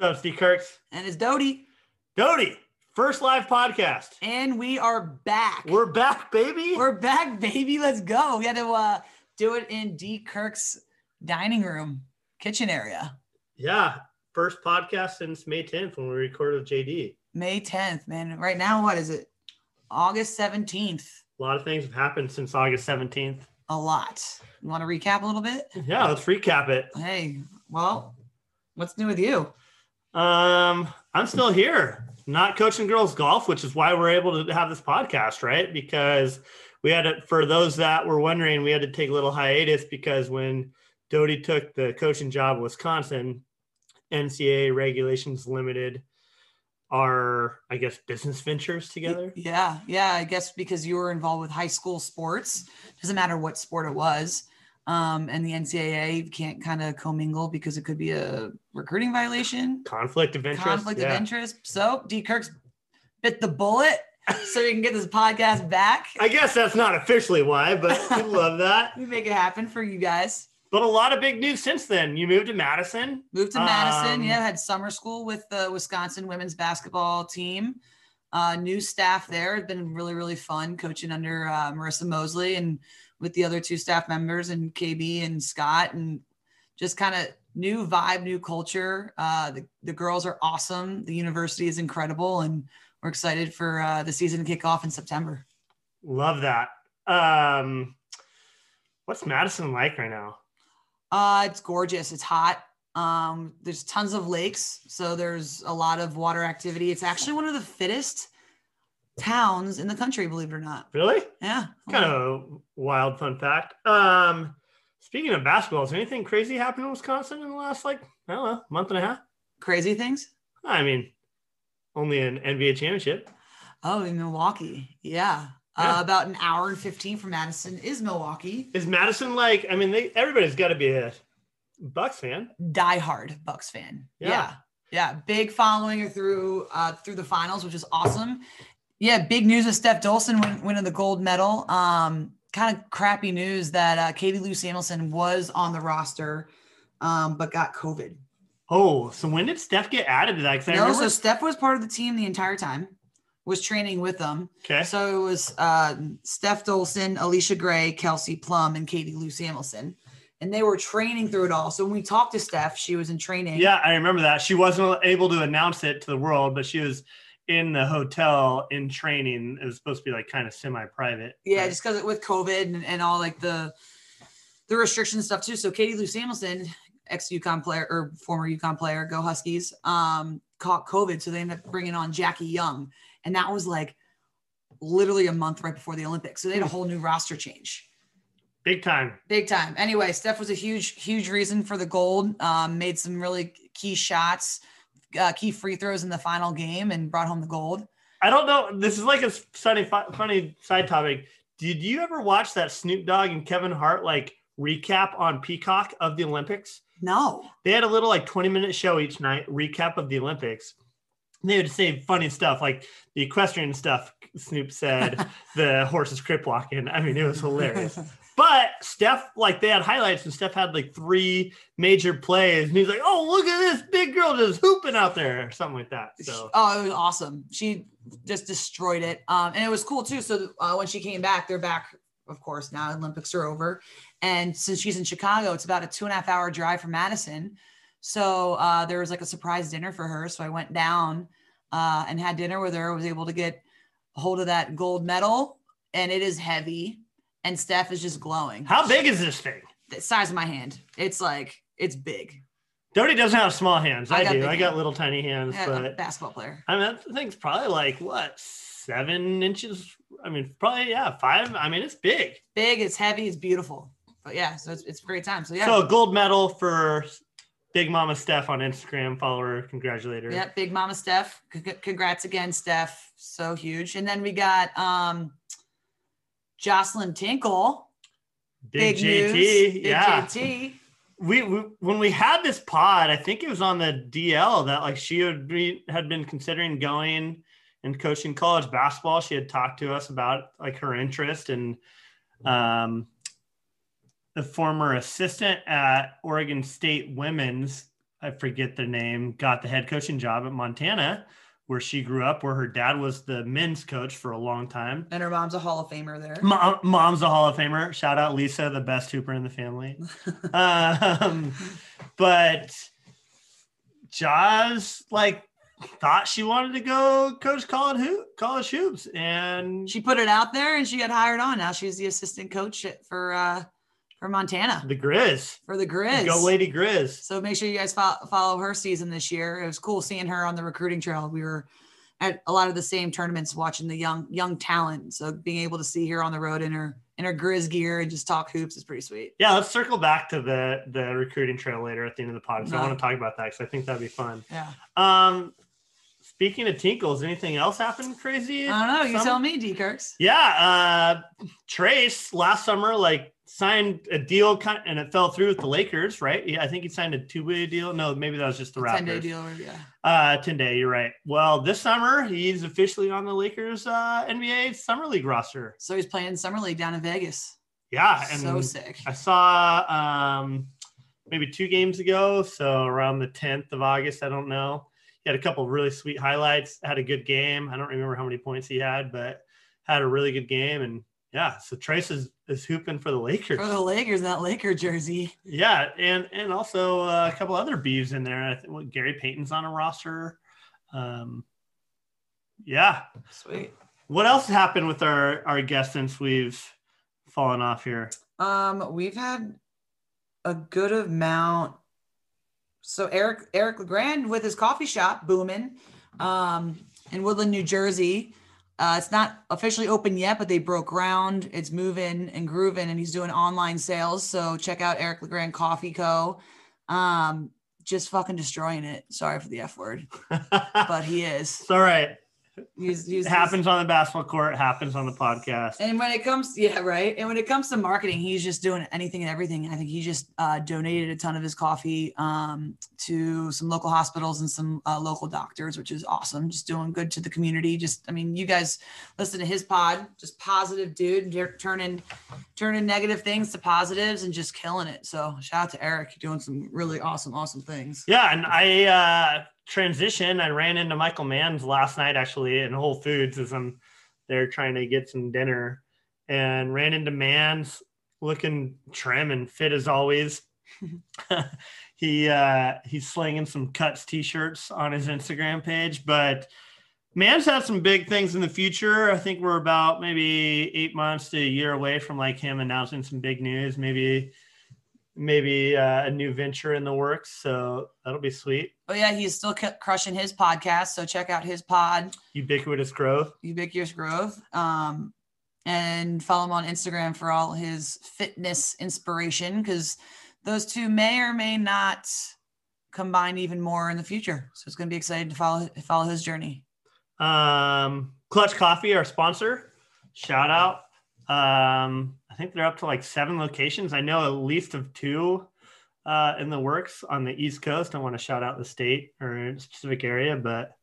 So it's D Kirks. And it's Doty. Doty, first live podcast. And we are back. We're back, baby. We're back, baby. Let's go. We had to uh, do it in D Kirk's dining room, kitchen area. Yeah. First podcast since May 10th when we recorded with JD. May 10th, man. Right now, what is it? August 17th. A lot of things have happened since August 17th. A lot. You want to recap a little bit? Yeah, let's recap it. Hey, well, what's new with you? Um, I'm still here, not coaching girls golf, which is why we're able to have this podcast, right? Because we had to, for those that were wondering, we had to take a little hiatus because when Doty took the coaching job in Wisconsin, NCAA regulations limited our, I guess, business ventures together. Yeah, yeah. I guess because you were involved with high school sports, doesn't matter what sport it was. Um, and the NCAA can't kind of commingle because it could be a recruiting violation, conflict of interest, conflict yeah. of interest. So D Kirk's bit the bullet so we can get this podcast back. I guess that's not officially why, but we love that. we make it happen for you guys. But a lot of big news since then. You moved to Madison. Moved to Madison. Um, yeah, had summer school with the Wisconsin women's basketball team. Uh, new staff there. It's been really, really fun coaching under uh, Marisa Moseley and with the other two staff members and KB and Scott and just kind of new vibe, new culture. Uh, the, the girls are awesome. The university is incredible and we're excited for uh, the season to kick off in September. Love that. Um, what's Madison like right now? Uh, it's gorgeous. It's hot. Um, there's tons of lakes, so there's a lot of water activity. It's actually one of the fittest towns in the country, believe it or not. Really? Yeah. Kind of a wild fun fact. Um, speaking of basketball, is anything crazy happened in Wisconsin in the last like I don't know month and a half? Crazy things? I mean, only an NBA championship. Oh, in Milwaukee, yeah. yeah. Uh, about an hour and fifteen from Madison is Milwaukee. Is Madison like? I mean, they everybody's got to be a Bucks fan. Die hard Bucks fan. Yeah. yeah. yeah. big following through uh, through the finals, which is awesome. Yeah, big news with Steph Dolson win, winning the gold medal. Um, kind of crappy news that uh, Katie Lou Samuelson was on the roster, um, but got COVID. Oh, so when did Steph get added to that? No, remember- so Steph was part of the team the entire time. Was training with them. Okay. So it was uh, Steph Dolson, Allisha Gray, Kelsey Plum, and Katie Lou Samuelson and they were training through it all. So when we talked to Steph, she was in training. Yeah, I remember that. She wasn't able to announce it to the world, but she was in the hotel in training. It was supposed to be like kind of semi-private. Yeah, just because with COVID and, and, all like the the restriction stuff too. So Katie Lou Samuelson, ex UConn player or former UConn player, go Huskies, um, caught COVID, so they ended up bringing on Jackie Young, and that was like literally a month right before the Olympics. So they had a whole new roster change. Big time. Big time. Anyway, Steph was a huge, huge reason for the gold. Um, made some really key shots uh, key free throws in the final game and brought home the gold. I don't know. This is like a funny, funny side topic. Did you ever watch that Snoop Dogg and Kevin Hart like recap on Peacock of the Olympics? No. They had a little like 20 minute show each night, recap of the Olympics. they would say funny stuff like the equestrian stuff. Snoop said the horses crip walking. I mean, it was hilarious. But Steph, like they had highlights, and Steph had like three major plays, and he's like, "Oh, look at this big girl just hooping out there," or something like that. So, oh, it was awesome. She just destroyed it, um, and it was cool too. So uh, when she came back, they're back, of course. Now Olympics are over, and since she's in Chicago, it's about a two and a half hour drive from Madison. So uh, there was like a surprise dinner for her. So I went down uh, and had dinner with her. I was able to get hold of that gold medal, and it is heavy and Steph is just glowing. How big is this thing? The size of my hand. It's like it's big. Doty doesn't have small hands. I, I do. I got little tiny hands, yeah, but basketball player. I mean, that thing's probably like what seven inches. I mean, probably yeah, five. I mean, it's big. Big. It's heavy. It's beautiful. But yeah, so it's, it's a great time. So yeah. So a gold medal for Big Mama Steph on Instagram. Follow her. Congratulate her. Yeah, Big Mama Steph. C- congrats again, Steph. So huge. And then we got um Joslyn Tinkle. Big, Big JT. News. Big yeah. JT. We, we, when we had this pod, I think it was on the DL that like she would be had been considering going and coaching college basketball. She had talked to us about like her interest and um, the former assistant at Oregon State women's I forget the name, got the head coaching job at Montana, where she grew up, where her dad was the men's coach for a long time. And her mom's a Hall of Famer there. Mom, mom's a Hall of Famer. Shout out Lisa, the best hooper in the family. um, but Jaws like thought she wanted to go coach college hoop, college hoops, and she put it out there, and she got hired on. Now she's the assistant coach for uh, for Montana. The Grizz. For the Grizz. Go Lady Grizz. So make sure you guys follow, follow her season this year. It was cool seeing her on the recruiting trail. We were at a lot of the same tournaments watching the young young talent. So being able to see her on the road in her in her Grizz gear and just talk hoops is pretty sweet. Yeah, let's circle back to the the recruiting trail later at the end of the pod. So no. I want to talk about that because I think that'd be fun. Yeah. Um, Speaking of tinkles, anything else happened crazy? I don't know. You tell me, D Kirks. Yeah. Uh, Tres last summer, like signed a deal kind of, and it fell through with the Lakers, right? Yeah, I think he signed a two-way deal. No, maybe that was just the Raptors. 10-day deal, yeah. Uh 10-day, you're right. Well, this summer he's officially on the Lakers uh NBA Summer League roster. So he's playing Summer League down in Vegas. Yeah, and so sick. I saw um maybe two games ago, so around the 10th of August, I don't know he had a couple really sweet highlights, had a good game. I don't remember how many points he had, but had a really good game. And yeah, so Tres is, is hooping for the Lakers. For the Lakers, that Laker jersey. Yeah, and and also uh, a couple other Beavs in there. I think what, Gary Payton's on a roster. Um, yeah, sweet. What else happened with our our guests since we've fallen off here? Um, we've had a good amount so Eric Eric Legrand with his coffee shop booming um, in Woodland, New Jersey. Uh, it's not officially open yet, but they broke ground. It's moving and grooving, and he's doing online sales. So check out Eric Legrand Coffee Co. Um, just fucking destroying it. Sorry for the F word, but he is. It's all right. He's, he's, it happens on the basketball court, happens on the podcast. And when it comes, yeah, right. And when it comes to marketing, he's just doing anything and everything. I think he just uh, donated a ton of his coffee um, to some local hospitals and some uh, local doctors, which is awesome. Just doing good to the community. Just, I mean, you guys listen to his pod, just positive dude, turning turning negative things to positives and just killing it. So shout out to Eric, doing some really awesome, awesome things. Yeah, and I. uh transition, I ran into Michael Mann's last night actually in Whole Foods as I'm there trying to get some dinner and ran into Mann's looking trim and fit as always. he uh he's slinging some cuts t-shirts on his Instagram page, but Mann's had some big things in the future. I think we're about maybe eight months to a year away from like him announcing some big news. Maybe maybe uh, a new venture in the works. So that'll be sweet. Oh yeah, he's still crushing his podcast. So check out his pod, Ubiquitous Growth. Ubiquitous Growth. Um, and follow him on Instagram for all his fitness inspiration because those two may or may not combine even more in the future. So it's going to be exciting to follow follow his journey. Um, Clutch Coffee, our sponsor. Shout out. Um, think they're up to like seven locations. I know at least of two uh, in the works on the East Coast. I want to shout out the state or specific area, but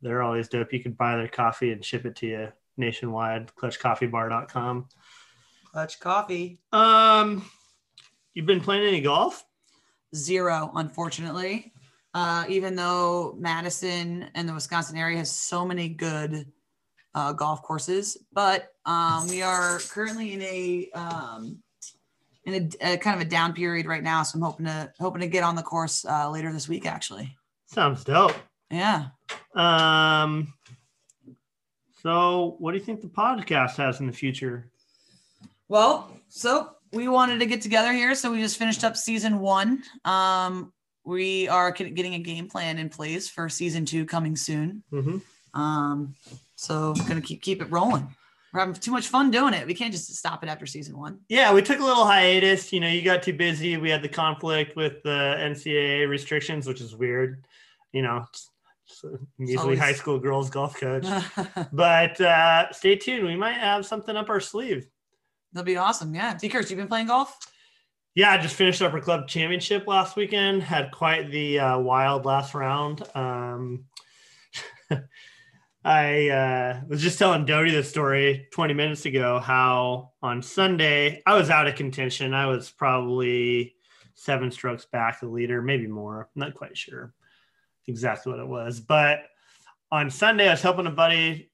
they're always dope. You can buy their coffee and ship it to you nationwide. ClutchCoffeeBar.com. Clutch Coffee. Um, you've been playing any golf? Zero, unfortunately. Uh, even though Madison and the Wisconsin area has so many good uh, golf courses, but um, we are currently in a um, in a, a, kind of a down period right now. So I'm hoping to hoping to get on the course uh, later this week. Actually, sounds dope. Yeah. Um. So, what do you think the podcast has in the future? Well, so we wanted to get together here, so we just finished up season one. Um, we are getting a game plan in place for season two coming soon. Mm-hmm. Um, so gonna keep keep it rolling. We're having too much fun doing it. We can't just stop it after season one. Yeah, we took a little hiatus. You know, you got too busy. We had the conflict with the NCAA restrictions, which is weird. You know, usually always... high school girls golf coach. but uh, stay tuned. We might have something up our sleeve. That'll be awesome. Yeah. D. Kurtz, you've been playing golf? Yeah, I just finished up our club championship last weekend. Had quite the uh, wild last round. Um, I uh, was just telling Doty the story 20 minutes ago how on Sunday I was out of contention. I was probably seven strokes back the leader, maybe more. I'm not quite sure exactly what it was. But on Sunday, I was helping a buddy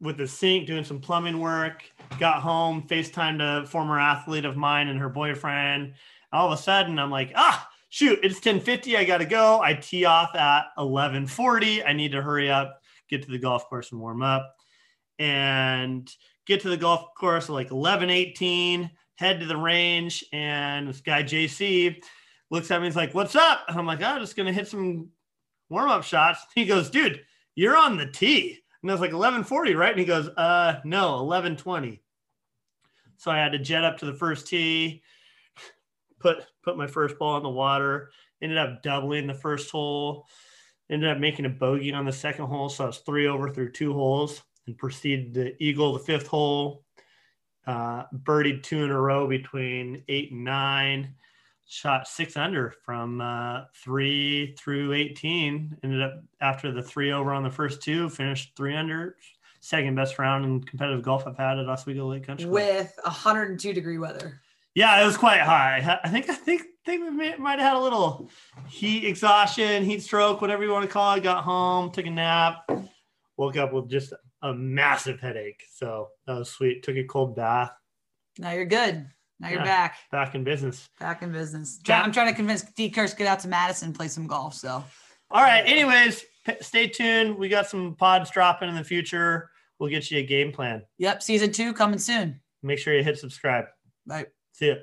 with the sink, doing some plumbing work. Got home, FaceTimed a former athlete of mine and her boyfriend. All of a sudden, I'm like, ah, shoot, it's 1050. I got to go. I tee off at 1140. I need to hurry up, get to the golf course and warm up. And get to the golf course like 1118, head to the range. And this guy, JC, looks at me. He's like, what's up? And I'm like, I'm oh, just going to hit some warm up shots. He goes, dude, you're on the tee. And I was like, 1140, right? And he goes, uh, no, 1120. So I had to jet up to the first tee, put put my first ball in the water, ended up doubling the first hole, ended up making a bogey on the second hole. So I was three over through two holes and proceeded to eagle the fifth hole. Uh, birdied two in a row between eight and nine shot six under from uh, three through 18. Ended up after the three over on the first two, finished three under, second best round in competitive golf I've had at Oswego Lake Country with 102 degree weather. Yeah, it was quite high. I think I think think we may, might have had a little heat exhaustion, heat stroke, whatever you want to call it. Got home, took a nap, woke up with just a massive headache. So that was sweet. Took a cold bath. Now you're good. Now you're back. Back in business. Back in business. I'm trying to convince D Kirsch get out to Madison play some golf. So. All right. Anyways, stay tuned. We got some pods dropping in the future. We'll get you a game plan. Yep. Season two coming soon. Make sure you hit subscribe. Bye. See ya.